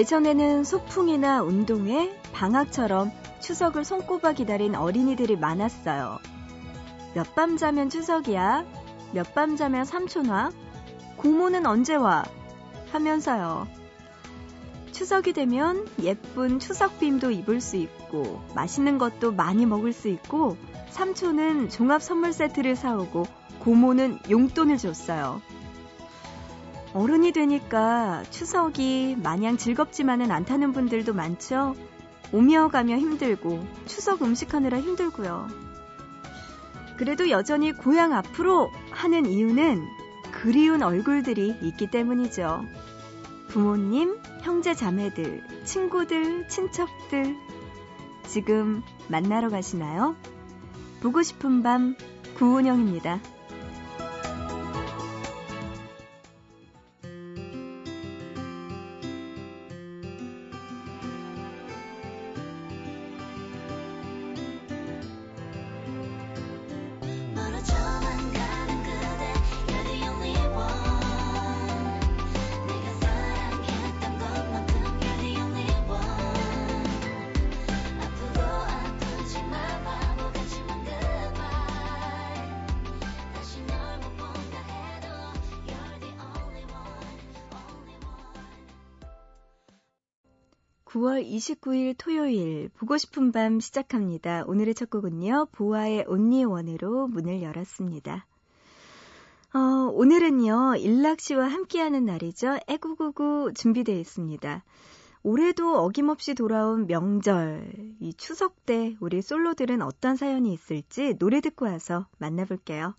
예전에는 소풍이나 운동회, 방학처럼 추석을 손꼽아 기다린 어린이들이 많았어요. 몇 밤 자면 추석이야? 몇 밤 자면 삼촌 와? 고모는 언제 와? 하면서요. 추석이 되면 예쁜 추석빔도 입을 수 있고, 맛있는 것도 많이 먹을 수 있고, 삼촌은 종합 선물 세트를 사오고, 고모는 용돈을 줬어요. 어른이 되니까 추석이 마냥 즐겁지만은 않다는 분들도 많죠? 오며 가며 힘들고, 추석 음식하느라 힘들고요. 그래도 여전히 고향 앞으로 하는 이유는 그리운 얼굴들이 있기 때문이죠. 부모님, 형제 자매들, 친구들, 친척들. 지금 만나러 가시나요? 보고 싶은 밤 구은영입니다. 9월 29일 토요일 보고 싶은 밤 시작합니다. 오늘의 첫 곡은요. 보아의 온리원으로 문을 열었습니다. 어, 오늘은요. 일락 씨와 함께하는 날이죠. 애구구구 준비되어 있습니다. 올해도 어김없이 돌아온 명절, 이 추석 때 우리 솔로들은 어떤 사연이 있을지 노래 듣고 와서 만나볼게요.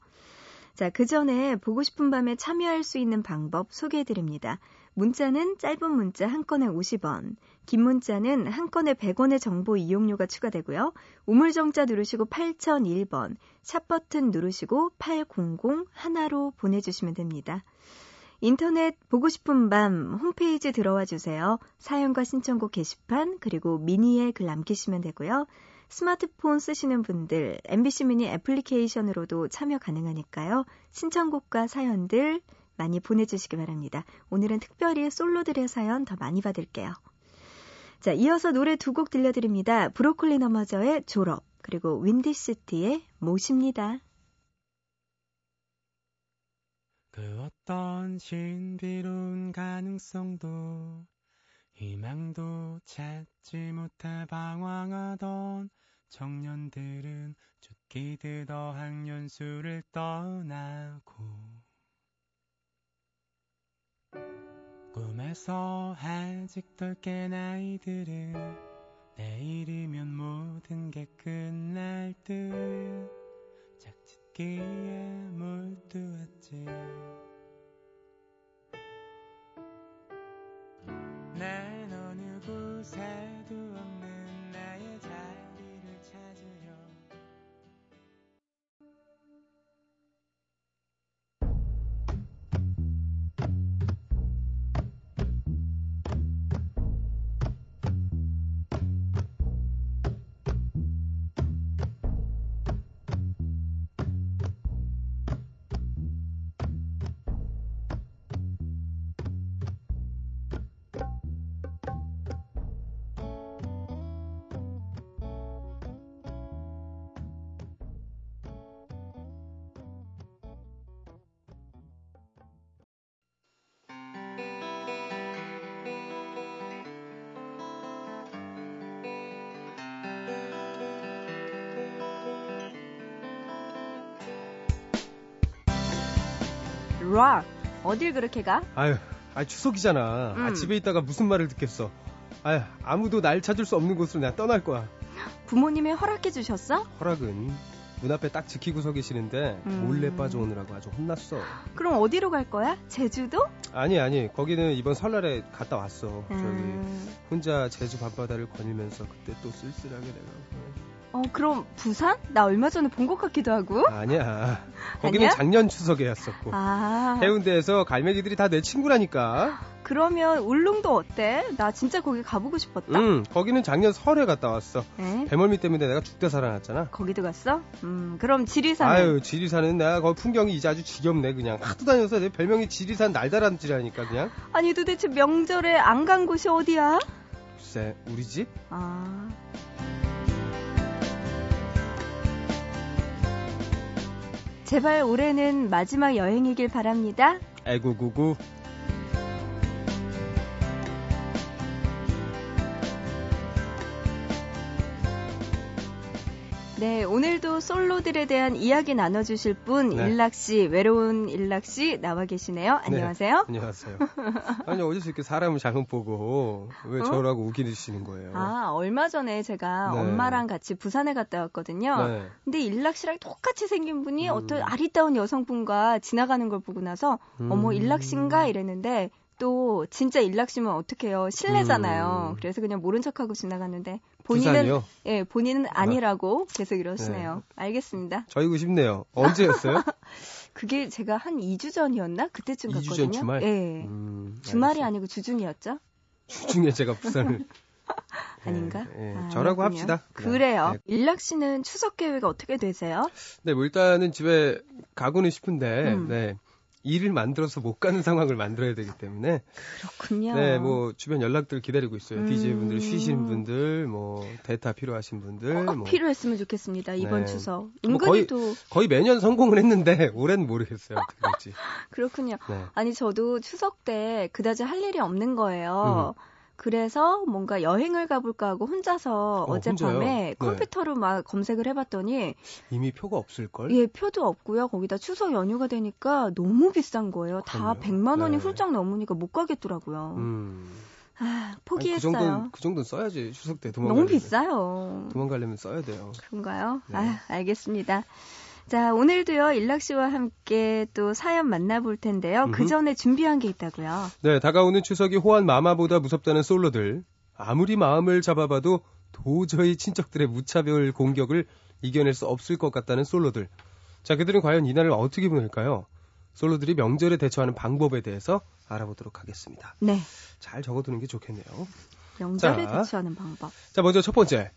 자, 그 전에 보고 싶은 밤에 참여할 수 있는 방법 소개해 드립니다. 문자는 짧은 문자 한 건에 50원, 긴 문자는 한 건에 100원의 정보 이용료가 추가되고요. 우물정자 누르시고 8001번, 샵 버튼 누르시고 800 하나로 보내주시면 됩니다. 인터넷 보고 싶은 밤 홈페이지 들어와 주세요. 사연과 신청곡 게시판 그리고 미니에 글 남기시면 되고요. 스마트폰 쓰시는 분들 MBC 미니 애플리케이션으로도 참여 가능하니까요. 신청곡과 사연들 많이 보내주시기 바랍니다. 오늘은 특별히 솔로들의 사연 더 많이 받을게요. 자, 이어서 노래 두 곡 들려드립니다. 브로콜리 너머저의 졸업, 그리고 윈디시티의 모십니다. 그 어떤 신비로운 가능성도 희망도 찾지 못해 방황하던 청년들은 죽기듯 어학연수를 떠나고 꿈에서 아직도 깬 아이들은 내일이면 모든 게 끝날 듯 짝짓기에 몰두했지 락 어딜 그렇게 가? 아유, 아 추석이잖아. 음. 아, 집에 있다가 무슨 말을 듣겠어. 아유, 아무도 날 찾을 수 없는 곳으로 내가 떠날 거야. 부모님이 허락해 주셨어? 허락은 문 앞에 딱 지키고 서 계시는데 음. 몰래 빠져오느라고 아주 혼났어. 그럼 어디로 갈 거야? 제주도? 아니 아니 거기는 이번 설날에 갔다 왔어. 저기 음, 혼자 제주 밤바다를 거닐면서 그때 또 쓸쓸하게 내가 어, 그럼 부산? 나 얼마 전에 본 것 같기도 하고. 아니야. 거기는 아니야? 작년 추석에였었고. 아, 해운대에서 갈매기들이 다 내 친구라니까. 그러면 울릉도 어때? 나 진짜 거기 가보고 싶었다. 응, 거기는 작년 설에 갔다 왔어. 네. 배멀미 때문에 내가 죽다 살아났잖아. 거기도 갔어? 음, 그럼 지리산은? 아유, 지리산은 내가 거기 풍경이 이제 아주 지겹네, 그냥. 하도 다녀서 내 별명이 지리산 날다람쥐라니까, 그냥. 아니 도대체 명절에 안 간 곳이 어디야? 글쎄, 우리 집? 아. 제발 올해는 마지막 여행이길 바랍니다. 애구구구. 네, 오늘도 솔로들에 대한 이야기 나눠주실 분, 네. 일락 씨, 외로운 일락 씨 나와 계시네요. 안녕하세요. 안녕하세요. 아니, 어디서 이렇게 사람을 잘못 보고, 왜 어? 저라고 우기시는 거예요? 아, 얼마 전에 제가 네. 엄마랑 같이 부산에 갔다 왔거든요. 네. 근데 일락 씨랑 똑같이 생긴 분이 음. 어떤 아리따운 여성분과 지나가는 걸 보고 나서 어머 음. 일락 씨인가 이랬는데 또 진짜 일락씨면 어떡해요 실례잖아요. 음. 그래서 그냥 모른 척하고 지나갔는데 본인은 부산이요? 예 본인은 아니라고 계속 이러시네요. 알겠습니다. 저희고 싶네요. 언제였어요? 그게 제가 한 2주 전이었나 그때쯤 2주 갔거든요. 전 주말? 예. 음, 주말이. 아니고 주중이었죠? 주중에 제가 부산을. 아닌가? 예, 예, 아, 저라고 그렇군요. 합시다. 그냥. 그래요. 네. 일락 씨는 추석 계획 어떻게 되세요? 네, 뭐 일단은 집에 가고는 싶은데, 음. 네. 일을 만들어서 못 가는 상황을 만들어야 되기 때문에, 그렇군요. 네, 뭐 주변 연락들 기다리고 있어요. 음. DJ 분들 쉬시는 분들, 뭐 데이터 필요하신 분들, 꼭뭐 필요했으면 좋겠습니다. 이번 네. 추석. 뭐 은근히 거의- 또 거의 매년 성공을 했는데 올해는 모르겠어요 어떻게 될지. 그렇군요. 네. 아니 저도 추석 때 그다지 할 일이 없는 음. 거예요. 그래서 뭔가 여행을 가볼까 하고 혼자서 어, 어젯밤에? 네. 컴퓨터로 막 검색을 해봤더니 이미 표가 없을 걸. 예 표도 없고요. 거기다 추석 연휴가 되니까 너무 비싼 거예요. 다 그럼요. 100만 원이 네. 훌쩍 넘으니까 못 가겠더라고요. 음. 아 아니, 그 포기했어요. 정도는 그 정도는 써야지 추석 때 도망가려면. 너무 비싸요. 도망가려면 써야 돼요. 그런가요? 네. 아, 알겠습니다. 자, 오늘도요, 일락 씨와 함께 또 사연 만나볼 텐데요. 그. 전에 준비한 게 있다고요. 네, 다가오는 추석이 호환 마마보다 무섭다는 솔로들. 아무리 마음을 잡아봐도 도저히 친척들의 무차별 공격을 이겨낼 수 없을 것 같다는 솔로들. 자, 그들은 과연 이날을 어떻게 보낼까요? 솔로들이 명절에 대처하는 방법에 대해서 알아보도록 하겠습니다. 네. 잘 적어두는 게 좋겠네요. 명절에 자. 대처하는 방법. 자, 먼저 첫 번째.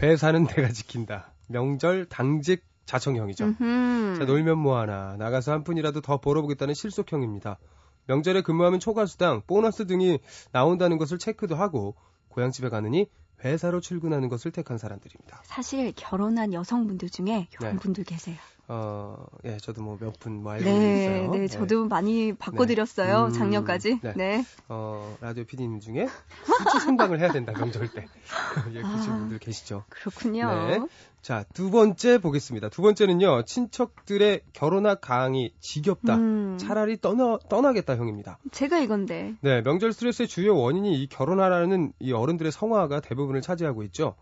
회사는 내가 지킨다. 명절 당직 자청형이죠. 음흠. 자, 놀면 뭐하나. 나가서 한 푼이라도 더 벌어보겠다는 실속형입니다. 명절에 근무하면 초과수당, 보너스 등이 나온다는 것을 체크도 하고 고향집에 가느니 회사로 출근하는 것을 택한 사람들입니다. 사실 결혼한 여성분들 중에 이런 네. 분들 계세요. 어, 예, 저도 뭐 몇분뭐 알고 네, 있어요. 네, 저도 많이 바꿔드렸어요. 음, 작년까지. 네. 네. 어, 라디오 PD님 중에 수치 선방을 해야 된다, 명절 때. 예, 그러신 아. 분들 계시죠. 그렇군요. 네. 자, 두 번째 보겠습니다. 두 번째는요, 친척들의 결혼학 강의 지겹다. 음, 차라리 떠나, 떠나겠다 형입니다. 제가 이건데. 네, 명절 스트레스의 주요 원인이 이 결혼하라는 이 어른들의 성화가 대부분을 차지하고 있죠.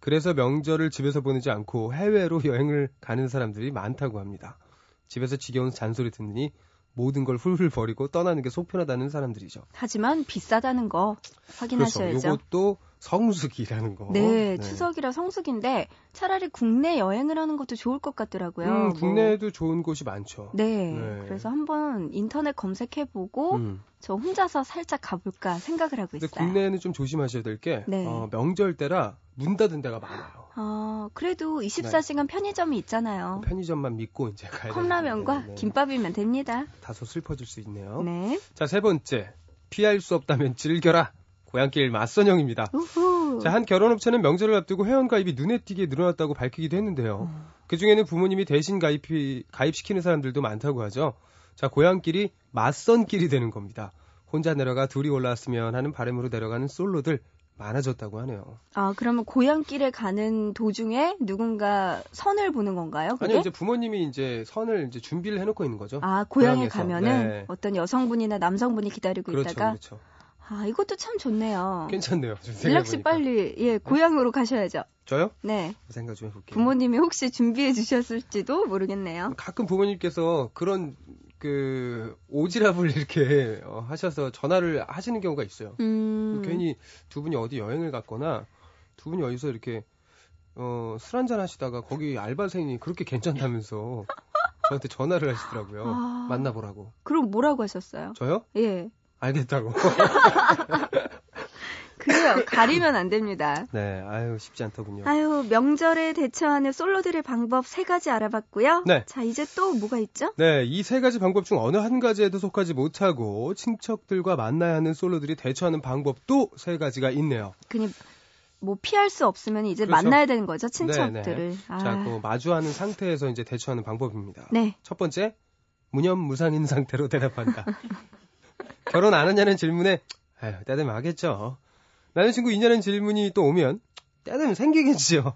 그래서 명절을 집에서 보내지 않고 해외로 여행을 가는 사람들이 많다 고 합니다. 집에서 지겨운 잔소리 듣느니 모든 걸 훌훌 버리고 떠나는 게 속편하다는 사람들이죠. 하지만 비싸다는 거 확인하셔야죠. 그렇죠. 요것도 성수기라는 거. 네, 추석이라 성수기인데 차라리 국내 여행을 하는 것도 좋을 것 같더라고요. 음, 뭐. 국내에도 좋은 곳이 많죠. 네, 네. 그래서 한번 인터넷 검색해보고 음. 저 혼자서 살짝 가볼까 생각을 하고 있어요. 국내에는 좀 조심하셔야 될게 네. 어, 명절 때라 문 닫은 데가 많아요. 어, 그래도 네. 24시간 편의점이 있잖아요. 편의점만 믿고 이제 가야 컵라면과 네. 김밥이면 됩니다. 다소 슬퍼질 수 있네요. 네. 자, 세 번째. 피할 수 없다면 즐겨라. 고향길 맞선형입니다. 우후. 자, 한 결혼업체는 명절을 앞두고 회원가입이 눈에 띄게 늘어났다고 밝히기도 했는데요. 음. 그 중에는 부모님이 대신 가입이, 가입시키는 사람들도 많다고 하죠. 자, 고향길이 맞선길이 되는 겁니다. 혼자 내려가 둘이 올라왔으면 하는 바람으로 내려가는 솔로들 많아졌다고 하네요. 아, 그러면 고향길에 가는 도중에 누군가 선을 보는 건가요? 그게? 아니요, 이제 부모님이 이제 선을 이제 준비를 해놓고 있는 거죠. 아, 고향에 고향에서. 가면은 네. 어떤 여성분이나 남성분이 기다리고 그렇죠, 있다가 그렇죠. 아, 이것도 참 좋네요. 괜찮네요. 좀 일락 씨. 빨리 예, 고향으로 가셔야죠. 저요? 네. 생각 좀 해볼게요. 부모님이 혹시 준비해 주셨을지도 모르겠네요. 가끔 부모님께서 그런 그 오지랖을 이렇게 어, 하셔서 전화를 하시는 경우가 있어요. 음. 괜히 두 분이 어디 여행을 갔거나 두 분이 어디서 이렇게 어, 술 한잔 하시다가 거기 알바생이 그렇게 괜찮다면서 저한테 전화를 하시더라고요. 아. 만나보라고. 그럼 뭐라고 하셨어요? 저요? 예. 알겠다고. 그래요. 가리면 안 됩니다. 네, 아유, 쉽지 않더군요. 아유, 명절에 대처하는 솔로들의 방법 세 가지 알아봤고요. 네. 자, 이제 또 뭐가 있죠? 네, 이 세 가지 방법 중 어느 한 가지에도 속하지 못하고 친척들과 만나야 하는 솔로들이 대처하는 방법도 세 가지가 있네요. 그냥 뭐 피할 수 없으면 이제 그렇죠. 만나야 되는 거죠, 네, 친척들을. 아. 자, 그 마주하는 상태에서 이제 대처하는 방법입니다. 네. 첫 번째, 무념무상인 상태로 대답한다. 결혼 안 하냐는 질문에, 아유, 때 되면 하겠죠. 나는 친구 있냐는 질문이 또 오면, 때 되면 생기겠지요.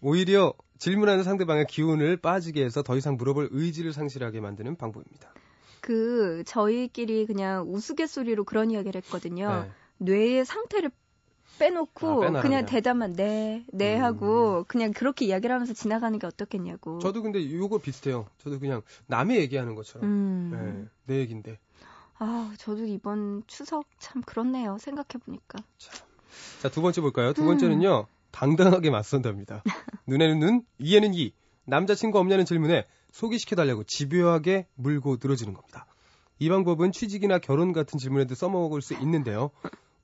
오히려 질문하는 상대방의 기운을 빠지게 해서 더 이상 물어볼 의지를 상실하게 만드는 방법입니다. 그 저희끼리 그냥 우스갯소리로 그런 이야기를 했거든요. 네. 뇌의 상태를 빼놓고 아, 그냥. 대답만 네, 네 음. 하고 그냥 그렇게 이야기를 하면서 지나가는 게 어떻겠냐고. 저도 근데 요거 비슷해요. 저도 그냥 남의 얘기하는 것처럼. 음. 네, 내 얘긴데. 아, 저도 이번 추석 참 그렇네요. 생각해 보니까. 자, 두 번째 볼까요? 두 음. 번째는요, 당당하게 맞선답니다. 눈에는 눈, 이에는 이. 남자친구 없냐는 질문에 소개시켜달라고 집요하게 물고 늘어지는 겁니다. 이 방법은 취직이나 결혼 같은 질문에도 써먹을 수 있는데요.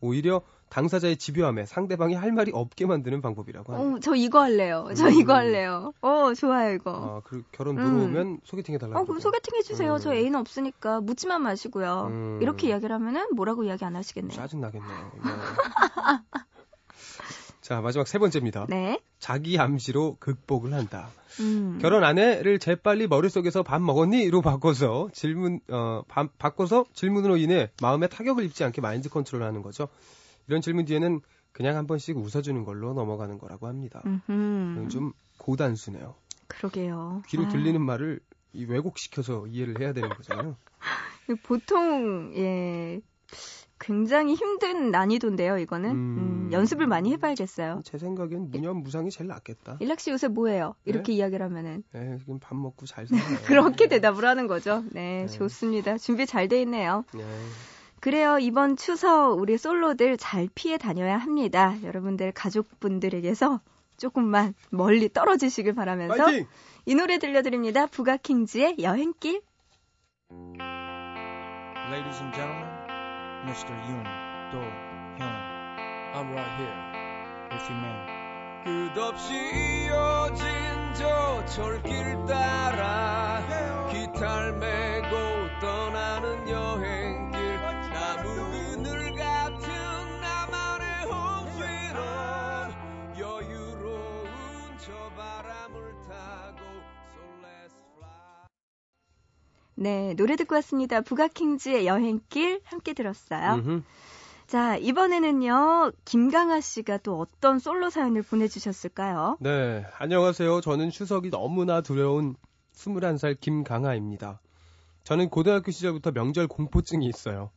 오히려 당사자의 집요함에 상대방이 할 말이 없게 만드는 방법이라고 합니다. 어, 저 이거 할래요. 저 음. 이거 할래요. 어, 좋아요, 이거. 아, 그 결혼 음. 물어오면 소개팅 해달라고. 어, 그럼 소개팅 해주세요. 음. 저 애인 없으니까 묻지만 마시고요. 음. 이렇게 이야기를 하면은 뭐라고 이야기 안 하시겠네요. 짜증 나겠네요. 네. 자, 마지막 세 번째입니다. 네. 자기 암시로 극복을 한다. 음. 결혼 안해를 재빨리 머릿속에서 밥 먹었니?로 바꿔서 질문 어 바, 바꿔서 질문으로 인해 마음에 타격을 입지 않게 마인드 컨트롤 하는 거죠. 이런 질문 뒤에는 그냥 한 번씩 웃어주는 걸로 넘어가는 거라고 합니다. 좀 고단수네요. 그러게요. 귀로 아, 들리는 말을 이 왜곡시켜서 이해를 해야 되는 거잖아요. 보통 예 굉장히 힘든 난이도인데요. 이거는 음. 음, 연습을 많이 해봐야겠어요. 제 생각엔 무념무상이 제일 낫겠다. 일락 씨 요새 뭐해요? 이렇게 이야기를 하면은 네, 지금 밥 먹고 잘 살아요. 그렇게 대답을 하는 거죠. 네, 네. 좋습니다. 준비 잘 돼 있네요. 네. 그래요. 이번 추석 우리 솔로들 잘 피해 다녀야 합니다. 여러분들 가족분들에게서 조금만 멀리 떨어지시길 바라면서 파이팅! 이 노래 들려드립니다. 부가킹즈의 여행길. Ladies and gentlemen, Mr. Yoon Do Hyun. I'm right here with you, man. 끝없이 이어진 저 철길 따라 기타를 메고 떠나는 여행 네, 노래 듣고 왔습니다. 부가킹즈의 여행길 함께 들었어요. 음흠. 자, 이번에는요, 김강아 씨가 또 어떤 솔로 사연을 보내주셨을까요? 네, 안녕하세요. 저는 추석이 너무나 두려운 21살 김강하입니다. 저는 고등학교 시절부터 명절 공포증이 있어요.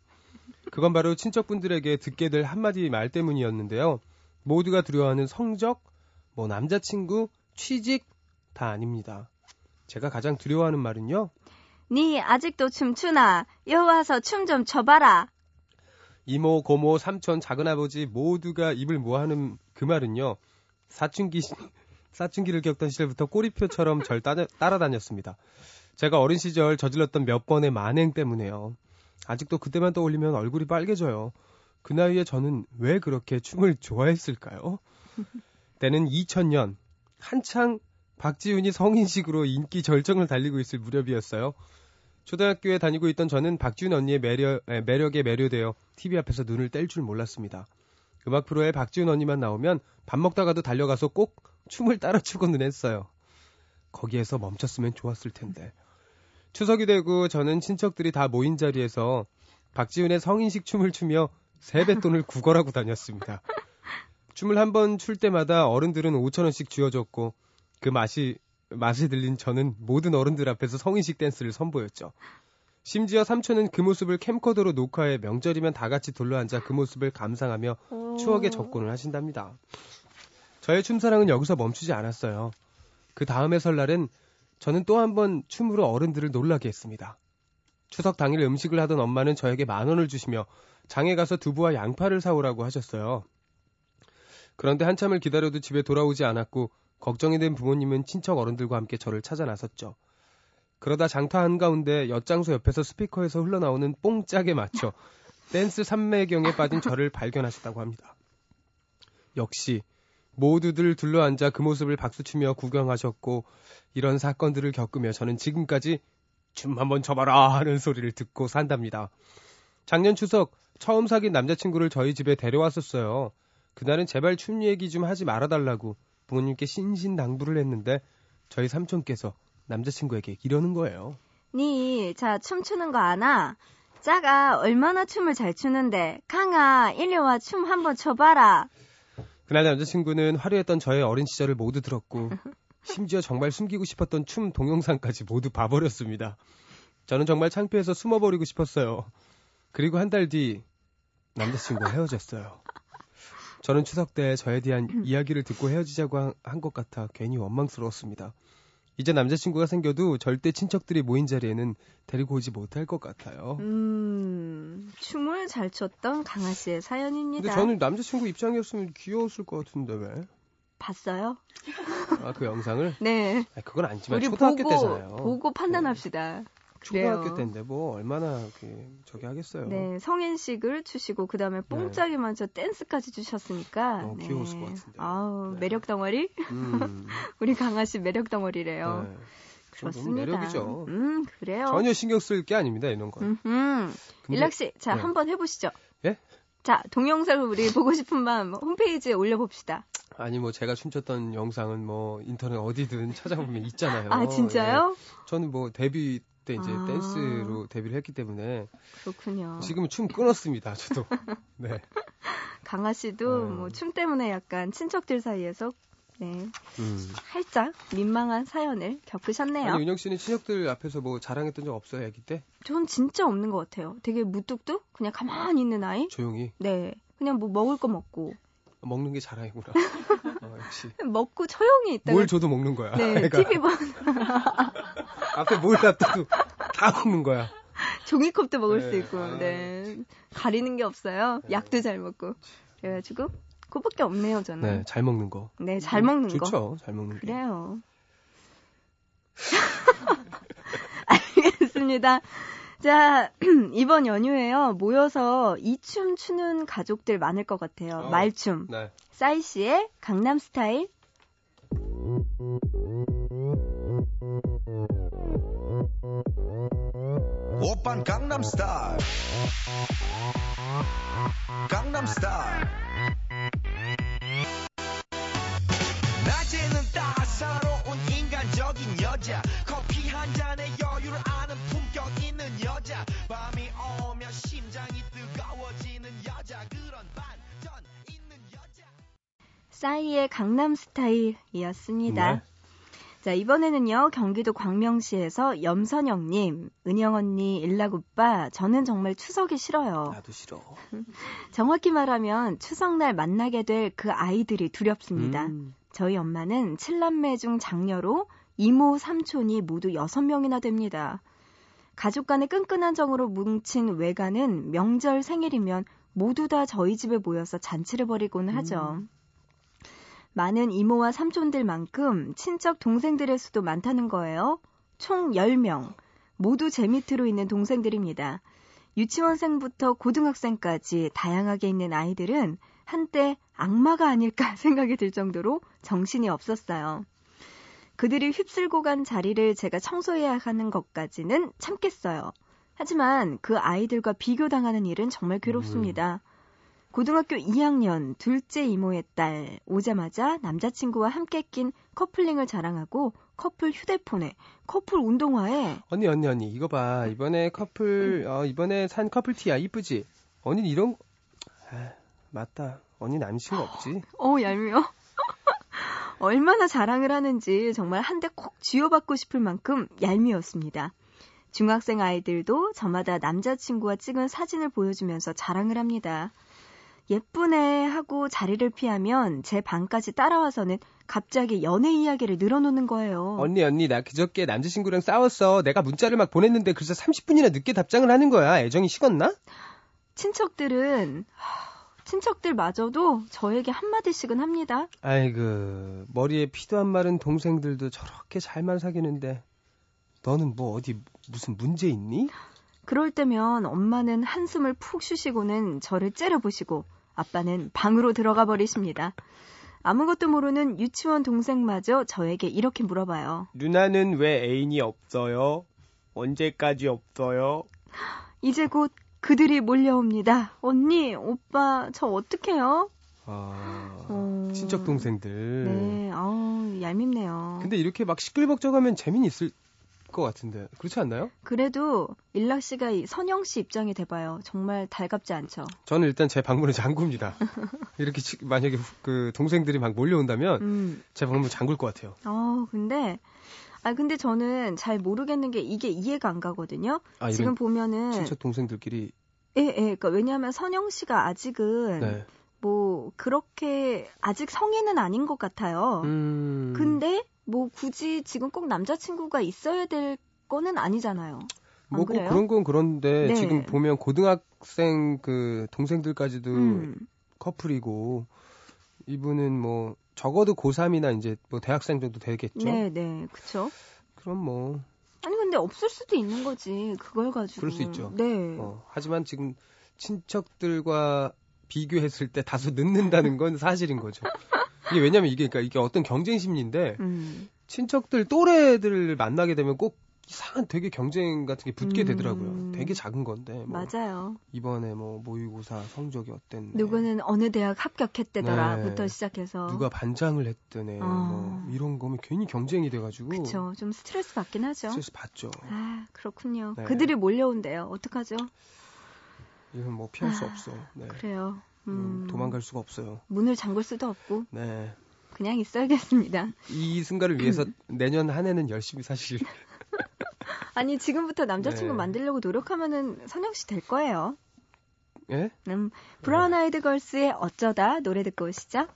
그건 바로 친척분들에게 듣게 될 한마디 말 때문이었는데요. 모두가 두려워하는 성적, 뭐 남자친구, 취직 다 아닙니다. 제가 가장 두려워하는 말은요. 니 아직도 춤추나? 여 와서 춤 좀 춰봐라. 이모, 고모, 삼촌, 작은아버지 모두가 입을 모아하는 그 말은요. 사춘기, 시- 사춘기를 겪던 시절부터 꼬리표처럼 절 따, 따라다녔습니다. 제가 어린 시절 저질렀던 몇 번의 만행 때문에요. 아직도 그때만 떠올리면 얼굴이 빨개져요. 그 나이에 저는 왜 그렇게 춤을 좋아했을까요? 때는 2000년 한창 박지훈이 성인식으로 인기 절정을 달리고 있을 무렵이었어요. 초등학교에 다니고 있던 저는 박지훈 언니의 매력, 에, 매력에 매료되어 TV 앞에서 눈을 뗄 줄 몰랐습니다. 음악 프로에 박지훈 언니만 나오면 밥 먹다가도 달려가서 꼭 춤을 따라 추고는 했어요. 거기에서 멈췄으면 좋았을 텐데. 추석이 되고 저는 친척들이 다 모인 자리에서 박지훈의 성인식 춤을 추며 세뱃돈을 구걸하고 다녔습니다. 춤을 한 번 출 때마다 어른들은 5천원씩 쥐어줬고 그 맛이 맛이 들린 저는 모든 어른들 앞에서 성인식 댄스를 선보였죠. 심지어 삼촌은 그 모습을 캠코더로 녹화해 명절이면 다 같이 둘러앉아 그 모습을 감상하며 추억에 접근을 하신답니다. 저의 춤사랑은 여기서 멈추지 않았어요. 그 다음의 설날엔 저는 또 한 번 춤으로 어른들을 놀라게 했습니다. 추석 당일 음식을 하던 엄마는 저에게 만 원을 주시며 장에 가서 두부와 양파를 사오라고 하셨어요. 그런데 한참을 기다려도 집에 돌아오지 않았고 걱정이 된 부모님은 친척 어른들과 함께 저를 찾아 나섰죠. 그러다 장터 한가운데 엿장소 옆에서 스피커에서 흘러나오는 뽕짝에 맞춰 댄스 삼매경에 빠진 저를 발견하셨다고 합니다. 역시 모두들 둘러앉아 그 모습을 박수치며 구경하셨고 이런 사건들을 겪으며 저는 지금까지 춤 한번 춰봐라 하는 소리를 듣고 산답니다. 작년 추석 처음 사귄 남자친구를 저희 집에 데려왔었어요. 그날은 제발 춤 얘기 좀 하지 말아달라고 부모님께 신신당부를 했는데 저희 삼촌께서 남자친구에게 이러는 거예요. 니, 자, 춤추는 거 아나? 짜가 얼마나 춤을 잘 추는데, 강아, 일리 와 춤 한번 춰봐라. 그날 남자친구는 화려했던 저의 어린 시절을 모두 들었고 심지어 정말 숨기고 싶었던 춤 동영상까지 모두 봐버렸습니다. 저는 정말 창피해서 숨어버리고 싶었어요. 그리고 한 달 뒤 남자친구와 헤어졌어요. 저는 추석 때 저에 대한 이야기를 듣고 헤어지자고 한 것 같아 괜히 원망스러웠습니다. 이제 남자친구가 생겨도 절대 친척들이 모인 자리에는 데리고 오지 못할 것 같아요. 음, 춤을 잘 췄던 강아 씨의 사연입니다. 근데 저는 남자친구 입장이었으면 귀여웠을 것 같은데 왜? 봤어요? 아, 그 영상을? 네. 아, 그건 아니지만 우리 초등학교 보고 때잖아요. 보고 판단합시다. 초등학교 그래요. 때인데 뭐 얼마나 그 저기 하겠어요. 네, 성인식을 추시고 그다음에 뽕짝이 먼저 댄스까지 주셨으니까. 너무 네. 귀여웠을 것 같은데. 아우, 네. 매력 덩어리? 음, 우리 강아 씨 매력 덩어리래요. 네. 그렇습니다. 매력이죠. 음, 그래요. 전혀 신경 쓸 게 아닙니다 이런 건. 음, 일락 씨, 자, 네. 한번 해보시죠. 예? 자, 동영상을 우리 보고 싶은 밤 홈페이지에 올려봅시다. 아니 뭐 제가 춤췄던 영상은 뭐 인터넷 어디든 찾아보면 있잖아요. 아, 진짜요? 예. 저는 뭐 데뷔 때 이제 아. 댄스로 데뷔를 했기 때문에 그렇군요. 지금은 춤 끊었습니다. 저도. 네. 강아 씨도 네. 뭐춤 때문에 약간 친척들 사이에서 네, 음. 살짝 민망한 사연을 겪으셨네요. 아니 윤영 씨는 친척들 앞에서 뭐 자랑했던 적 없어요, 아기 때? 전 진짜 없는 것 같아요. 되게 무뚝뚝 그냥 가만히 있는 아이. 조용히 네, 그냥 뭐 먹을 거 먹고 먹는 게 자랑이구나. 어, 역시. 먹고 조용히 있다가 뭘 줘도 먹는 거야. 네. TV 봐 앞에 뭘 놔둬도 다 먹는 거야. 종이컵도 먹을 네, 수 있고, 아, 네. 가리는 게 없어요. 약도 잘 먹고. 그래가지고, 그거밖에 없네요, 저는. 네, 잘 먹는 거. 네, 잘 먹는 거. 좋죠, 잘 먹는 게. 그래요. 알겠습니다. 자, 이번 연휴에요. 모여서 이 춤 추는 가족들 많을 것 같아요. 어. 말춤. 네. 싸이 씨의 강남 스타일. 오빤 강남 스타일. 강남 스타일. 낮에는 따사로운 인간적인 여자. 커피 한 잔에 여유를 아는 품격 있는 여자. 밤이 오면 심장이 뜨거워지는 여자. 그런 반전 있는 여자. 싸이의 강남 스타일이었습니다. 네. 자, 이번에는요, 경기도 광명시에서 염선영님, 은영 언니, 일락 오빠, 저는 정말 추석이 싫어요. 나도 싫어. 정확히 말하면 추석날 만나게 될 그 아이들이 두렵습니다. 음, 저희 엄마는 7남매 중 장녀로 이모, 삼촌이 모두 6명이나 됩니다. 가족 간의 끈끈한 정으로 뭉친 외가는 명절 생일이면 모두 다 저희 집에 모여서 잔치를 벌이곤 하죠. 많은 이모와 삼촌들만큼 친척 동생들의 수도 많다는 거예요. 총 10명. 모두 제 밑으로 있는 동생들입니다. 유치원생부터 고등학생까지 다양하게 있는 아이들은 한때 악마가 아닐까 생각이 들 정도로 정신이 없었어요. 그들이 휩쓸고 간 자리를 제가 청소해야 하는 것까지는 참겠어요. 하지만 그 아이들과 비교당하는 일은 정말 괴롭습니다. 고등학교 2학년 둘째 이모의 딸 오자마자 남자친구와 함께 낀 커플링을 자랑하고 커플 휴대폰에 커플 운동화에 언니 언니 언니 이거 봐 이번에 커플 어, 이번에 산 커플 티야 이쁘지? 언니 이런 거- 아, 맞다 언니 남친구 없지? 어 얄미워 얼마나 자랑을 하는지 정말 한 대 콕 쥐어받고 싶을 만큼 얄미웠습니다. 중학생 아이들도 저마다 남자친구와 찍은 사진을 보여주면서 자랑을 합니다. 예쁘네 하고 자리를 피하면 제 방까지 따라와서는 갑자기 연애 이야기를 늘어놓는 거예요. 언니 언니 나 그저께 남자친구랑 싸웠어 내가 문자를 막 보냈는데 그래서 30분이나 늦게 답장을 하는 거야 애정이 식었나? 친척들은 하, 친척들마저도 저에게 한마디씩은 합니다. 아이고 머리에 피도 안 마른 동생들도 저렇게 잘만 사귀는데 너는 뭐 어디 무슨 문제 있니? 그럴 때면 엄마는 한숨을 푹 쉬시고는 저를 째려보시고 아빠는 방으로 들어가 버리십니다. 아무것도 모르는 유치원 동생마저 저에게 이렇게 물어봐요. 누나는 왜 애인이 없어요? 언제까지 없어요? 이제 곧 그들이 몰려옵니다. 언니, 오빠, 저 어떡해요? 아 어, 친척 동생들. 네, 아우, 얄밉네요. 근데 이렇게 막 시끌벅적하면 재미는 있을 것 같은데 그렇지 않나요? 그래도 일락 씨가 이 선영 씨 입장이 돼봐요. 정말 달갑지 않죠. 저는 일단 제 방문을 잠굽니다. 이렇게 치- 만약에 후- 그 동생들이 막 몰려온다면 음, 제 방문 잠글 것 같아요. 아 근데 아 근데 저는 잘 모르겠는 게 이게 이해가 안 가거든요. 아 지금 보면은 친척 동생들끼리 예, 예. 그러니까 왜냐하면 선영 씨가 아직은 네. 뭐 그렇게 아직 성인은 아닌 것 같아요. 음. 근데 뭐 굳이 지금 꼭 남자친구가 있어야 될 거는 아니잖아요. 안뭐꼭 그래요? 그런 건 그런데 네. 지금 보면 고등학생 그 동생들까지도 음, 커플이고 이분은 뭐 적어도 고3이나 이제 뭐 대학생 정도 되겠죠. 네, 네, 그쵸. 그럼 뭐 아니 근데 없을 수도 있는 거지. 그걸 가지고. 그럴 수 있죠. 네. 어, 하지만 지금 친척들과 비교했을 때 다소 늦는다는 건 사실인 거죠. 이게 왜냐면 이게 그러니까 이게 어떤 경쟁 심리인데 음, 친척들 또래들을 만나게 되면 꼭 이상한 되게 경쟁 같은 게 붙게 음. 되더라고요. 되게 작은 건데 뭐 맞아요. 이번에 뭐 모의고사 성적이 어땠네. 누구는 어느 대학 합격했대더라부터 네. 시작해서. 누가 반장을 했더네. 어. 뭐 이런 거면 괜히 경쟁이 돼가지고 그쵸. 좀 스트레스 받긴 하죠. 스트레스 받죠. 아, 그렇군요. 네. 그들이 몰려온대요. 어떡하죠? 이건 뭐 피할 수 아, 없어. 네. 그래요. 음, 음, 도망갈 수가 없어요. 문을 잠글 수도 없고, 네. 그냥 있어야겠습니다. 이 순간을 위해서 음. 내년 한 해는 열심히 사실. 아니, 지금부터 남자친구 네. 만들려고 노력하면은 선영 씨 될 거예요. 예? 음, 브라운 아이드 걸스의 어쩌다 노래 듣고 오시죠.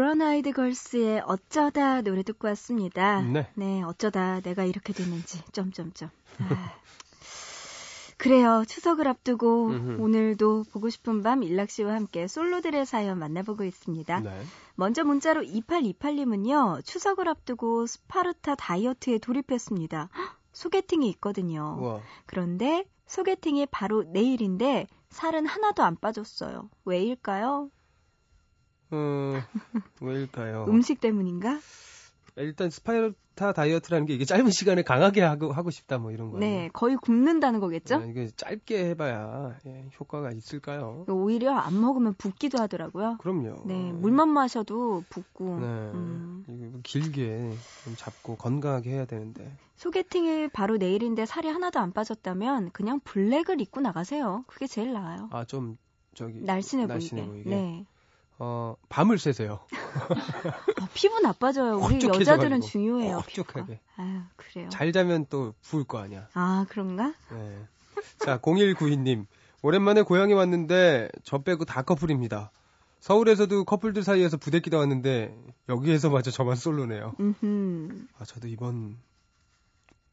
브라운 아이드 걸스의 어쩌다 노래 듣고 왔습니다. 네. 어쩌다 내가 이렇게 됐는지 점점점. 아. 그래요. 추석을 앞두고 음흠. 오늘도 보고 싶은 밤 일락 씨와 함께 솔로들의 사연 만나보고 있습니다. 네. 먼저 문자로 2828님은요. 추석을 앞두고 스파르타 다이어트에 돌입했습니다. 헉, 소개팅이 있거든요. 우와. 그런데 소개팅이 바로 내일인데 살은 하나도 안 빠졌어요. 왜일까요? 어, 왜일까요? 음식 때문인가? 일단 스파르타 다이어트라는 게 이게 짧은 시간에 강하게 하고, 하고 싶다 뭐 이런 거예요. 네, 거의 굶는다는 거겠죠? 네, 이게 짧게 해봐야 예, 효과가 있을까요? 오히려 안 먹으면 붓기도 하더라고요. 그럼요. 네, 물만 마셔도 붓고. 네. 음. 이거 길게 좀 잡고 건강하게 해야 되는데. 소개팅이 바로 내일인데 살이 하나도 안 빠졌다면 그냥 블랙을 입고 나가세요. 그게 제일 나아요. 아, 좀 저기 날씬해 보이게. 날씬해 보이게. 네. 어, 밤을 새세요. 아, 피부 나빠져요. 우리. 여자들은 중요해요. 홀쭉하게. 피부가. 아유, 그래요. 잘 자면 또 부을 거 아니야. 아, 그런가? 네. 자, 0192님. 오랜만에 고향에 왔는데 저 빼고 다 커플입니다. 서울에서도 커플들 사이에서 부대끼다 왔는데 여기에서마저 저만 솔로네요. 음흠. 아, 저도 이번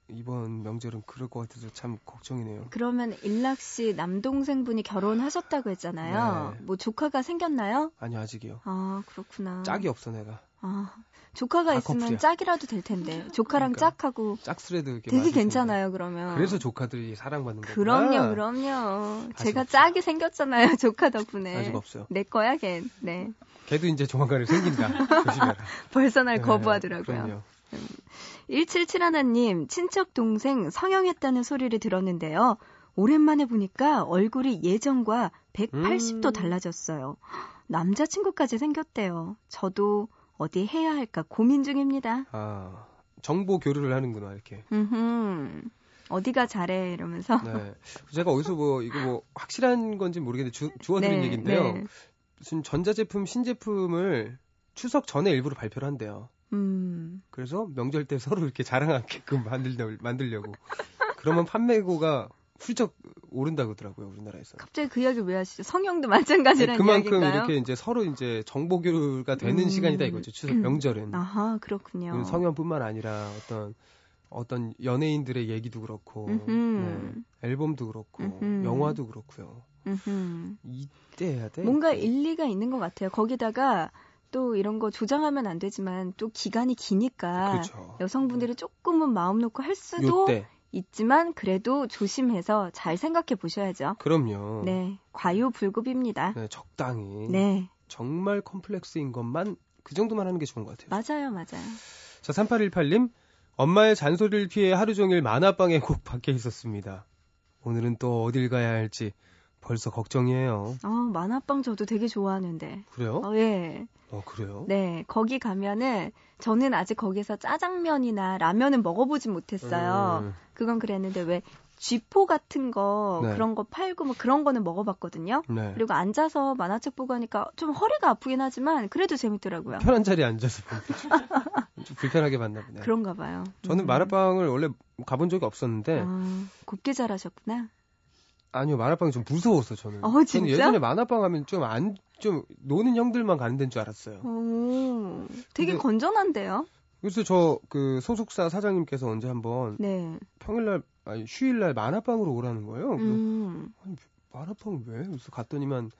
이번 명절은 그럴 것 같아서 참 걱정이네요. 그러면 일락 씨 남동생분이 결혼하셨다고 했잖아요. 네. 뭐 조카가 생겼나요? 아니 아직이요. 아, 그렇구나. 짝이 없어 내가. 아, 조카가 다 있으면 커플이야. 짝이라도 될 텐데. 조카랑 그러니까. 짝하고 이렇게 되게 괜찮아요, 그러면. 그래서 조카들이 사랑받는 거구나. 그럼요, 그럼요. 제가 없어. 짝이 생겼잖아요, 조카 덕분에. 아직 없어요. 내 거야, 걔. 네. 걔도 이제 조만간에 생긴다. 조심해라. 벌써 날 네, 거부하더라고요. 그럼요. 1771님, 친척 동생 성형했다는 소리를 들었는데요. 오랜만에 보니까 얼굴이 예전과 180도 음. 달라졌어요. 남자친구까지 생겼대요. 저도 어디 해야 할까 고민 중입니다. 아 정보 교류를 하는구나 이렇게. 음흠. 어디가 잘해 이러면서. 네. 제가 어디서 뭐 이거 뭐 확실한 건지 모르겠는데 주, 주워들은 네, 얘기인데요. 네. 무슨 전자제품 신제품을 추석 전에 일부러 발표를 한대요. 음. 그래서 명절 때 서로 이렇게 자랑하게끔 만들려, 만들려고. 그러면 판매고가 훌쩍 오른다고 하더라고요, 우리나라에서. 갑자기 그 이야기 왜 하시죠? 성형도 마찬가지라는 그만큼 이야기인가요? 이렇게 이제 서로 이제 정보 교류가 되는 음. 시간이다 이거죠. 추석 명절은. 아하, 그렇군요. 그 성형뿐만 아니라 어떤 어떤 연예인들의 얘기도 그렇고. 네, 앨범도 그렇고 음흠. 영화도 그렇고요. 음흠. 이때 해야 돼. 뭔가. 일리가 있는 것 같아요. 거기다가 또 이런 거 조장하면 안 되지만 또 기간이 기니까 그렇죠. 여성분들이 조금은 마음 놓고 할 수도 요때 있지만 그래도 조심해서 잘 생각해 보셔야죠. 그럼요. 네, 과유불급입니다. 네, 적당히 네, 정말 컴플렉스인 것만 그 정도만 하는 게 좋은 것 같아요. 맞아요, 맞아요. 자, 3818님. 엄마의 잔소리를 피해 하루 종일 만화방에 꼭 밖에 있었습니다. 오늘은 또 어딜 가야 할지 벌써 걱정이에요. 어, 만화빵 저도 되게 좋아하는데. 그래요? 어, 예. 어, 그래요? 네, 거기 가면은 저는 아직 거기서 짜장면이나 라면은 먹어보진 못했어요. 음, 그건 그랬는데 왜 쥐포 같은 거 네. 그런 거 팔고 뭐 그런 거는 먹어봤거든요. 네. 그리고 앉아서 만화책 보고 하니까 좀 허리가 아프긴 하지만 그래도 재밌더라고요. 편한 자리에 앉아서 좀 불편하게 봤나 보네. 그런가 봐요. 저는 음. 마라빵을 원래 가본 적이 없었는데 아, 곱게 잘하셨구나. 아니요 마라빵이 좀 무서웠어 저는. 어, 저는 진짜? 예전에 마라빵 하면 좀 안 좀 노는 형들만 가는 데인 줄 알았어요. 오, 되게 근데- 건전한데요? 그래서 저 그 소속사 사장님께서 언제 한번 네. 평일날 아니 휴일날 만화방으로 오라는 거예요. 음, 만화방 왜? 그래서 갔더니만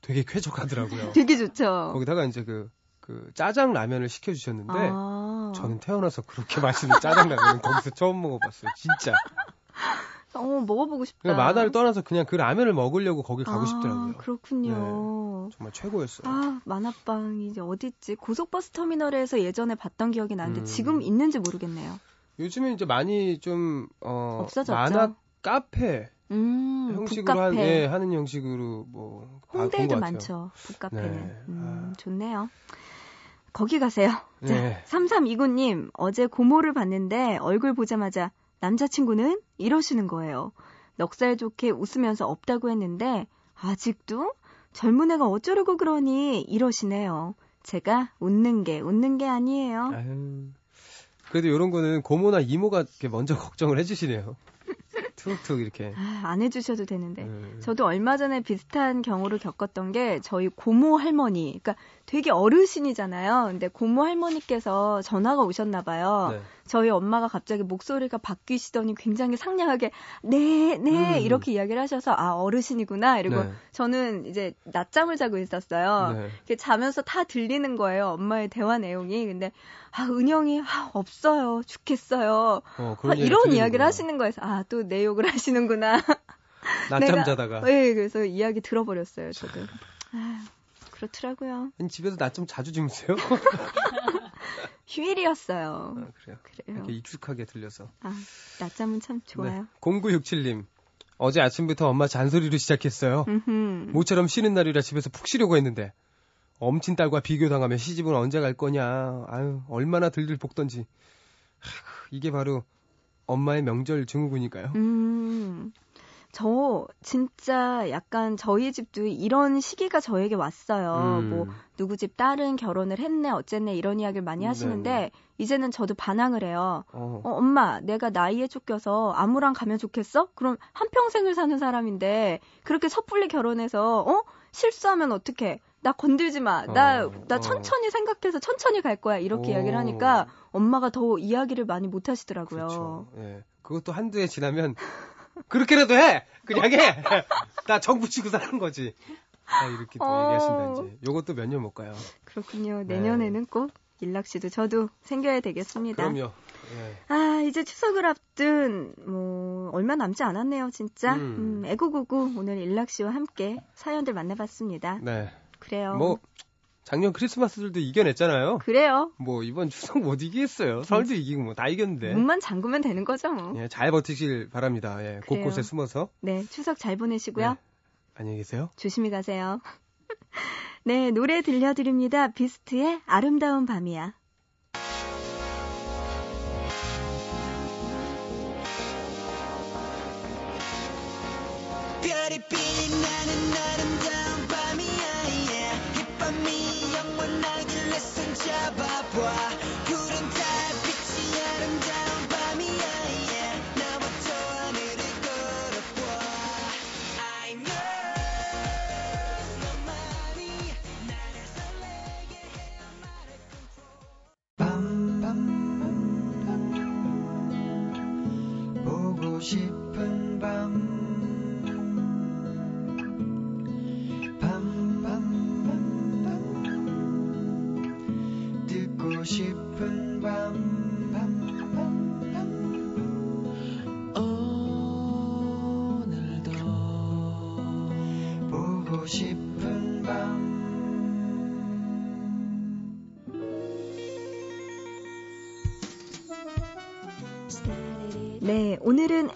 되게 쾌적하더라고요. 되게 좋죠. 거기다가 이제 그, 그 짜장 라면을 시켜주셨는데 아, 저는 태어나서 그렇게 맛있는 짜장 라면은 거기서 처음 먹어봤어요. 진짜. 어, 먹어보고 싶다. 그냥 만화를 떠나서 그냥 그 라면을 먹으려고 거기 가고 아, 싶더라고요. 네. 그렇군요. 정말 최고였어요. 아, 만화빵이 이제 어딨지? 고속버스 터미널에서 예전에 봤던 기억이 나는데 음. 지금 있는지 모르겠네요. 요즘에 이제 많이 좀 어, 없어졌죠? 만화 카페 음, 형식으로 한, 북카페. 예, 하는 형식으로 뭐 홍대에도. 많죠. 북카페는. 네. 음, 아. 좋네요. 거기 가세요. 자, 네. 3329님, 어제 고모를 봤는데 얼굴 보자마자 남자친구는 이러시는 거예요. 넉살 좋게 웃으면서 없다고 했는데 아직도 젊은 애가 어쩌려고 그러니 이러시네요. 제가 웃는 게 웃는 게 아니에요. 아유, 그래도 이런 거는 고모나 이모가 이렇게 먼저 걱정을 해주시네요. 툭툭 이렇게. 아, 안 해주셔도 되는데. 음. 저도 얼마 전에 비슷한 경우를 겪었던 게 저희 고모 할머니, 그러니까 되게 어르신이잖아요. 근데 고모 할머니께서 전화가 오셨나 봐요. 네. 저희 엄마가 갑자기 목소리가 바뀌시더니 굉장히 상냥하게 네, 네 음. 이렇게 이야기를 하셔서 아 어르신이구나 이러고 네. 저는 이제 낮잠을 자고 있었어요. 네. 이렇게 자면서 다 들리는 거예요. 엄마의 대화 내용이. 근데 아 은영이 아 없어요. 죽겠어요. 어, 아, 이런. 이야기를 하시는 거에서 아 또 내 욕을 하시는구나. 낮잠 자다가. 네, 그래서 이야기 들어버렸어요, 저도. 아, 그렇더라고요. 아니, 집에서 낮잠 자주 주무세요? 휴일이었어요. 아, 그래요. 그래요. 이렇게 익숙하게 들려서. 아, 낮잠은 참 좋아요. 네. 0967님. 어제 아침부터 엄마 잔소리로 시작했어요. 음흠. 모처럼 쉬는 날이라 집에서 푹 쉬려고 했는데 엄친 딸과 비교당하며 시집은 언제 갈 거냐. 아유 얼마나 들들 볶던지. 하, 이게 바로 엄마의 명절 증후군일까요? 음, 저 진짜 약간 저희 집도 이런 시기가 저에게 왔어요. 음. 뭐 누구 집 딸은 결혼을 했네 어쨌네 이런 이야기를 많이 하시는데 네네. 이제는 저도 반항을 해요. 어, 어, 엄마, 내가 나이에 쫓겨서 아무랑 가면 좋겠어? 그럼 한 평생을 사는 사람인데, 그렇게 섣불리 결혼해서, 어? 실수하면 어떡해? 나 건들지 마. 나, 어, 나 어. 천천히 생각해서 천천히 갈 거야. 이렇게 오. 이야기를 하니까 엄마가 더 이야기를 많이 못 하시더라고요. 그렇죠. 예. 그것도 한두 해 지나면 그렇게라도 해. 그냥 해. 나 정부 치고 사는 거지. 아, 이렇게 또 어. 얘기하신다 이제. 요것도 몇 년 못 가요. 그렇군요. 네. 내년에는 꼭 일락 씨도 저도 생겨야 되겠습니다. 그럼요. 예. 아, 이제 추석을 앞둔, 뭐, 얼마 남지 않았네요, 진짜. 음. 음, 애구구구 오늘 일락 씨와 함께 사연들 만나봤습니다. 네. 그래요. 뭐 작년 크리스마스들도 이겨냈잖아요. 그래요. 뭐 이번 추석 못 이기겠어요. 설도 이기고 뭐 다 이겼는데. 문만 잠그면 되는 거죠, 뭐. 예, 잘 버티실 바랍니다. 예. 곳곳에 숨어서. 네, 추석 잘 보내시고요. 네. 안녕히 계세요. 조심히 가세요. 네, 노래 들려드립니다. 비스트의 아름다운 밤이야. 싶은 밤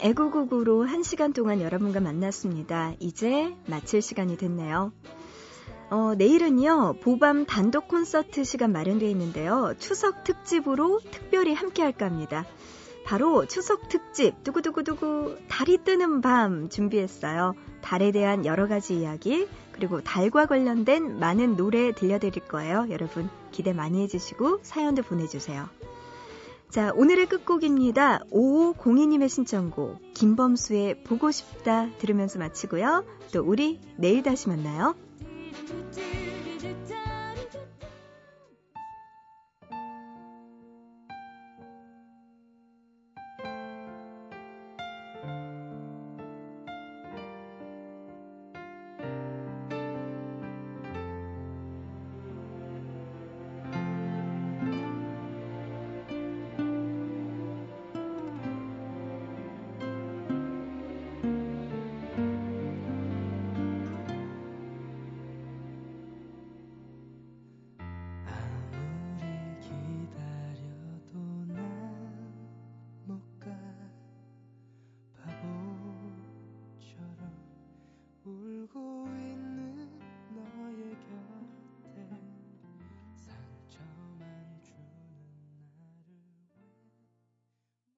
애국곡으로 한 시간 동안 여러분과 만났습니다. 이제 마칠 시간이 됐네요. 어, 내일은요, 보밤 단독 콘서트 시간 마련되어 있는데요. 추석 특집으로 특별히 함께 할까 합니다. 바로 추석 특집, 두구두구두구, 달이 뜨는 밤 준비했어요. 달에 대한 여러 가지 이야기, 그리고 달과 관련된 많은 노래 들려드릴 거예요. 여러분, 기대 많이 해주시고 사연도 보내주세요. 자, 오늘의 끝곡입니다. 5502님의 신청곡, 김범수의 보고 싶다 들으면서 마치고요. 또 우리 내일 다시 만나요. 두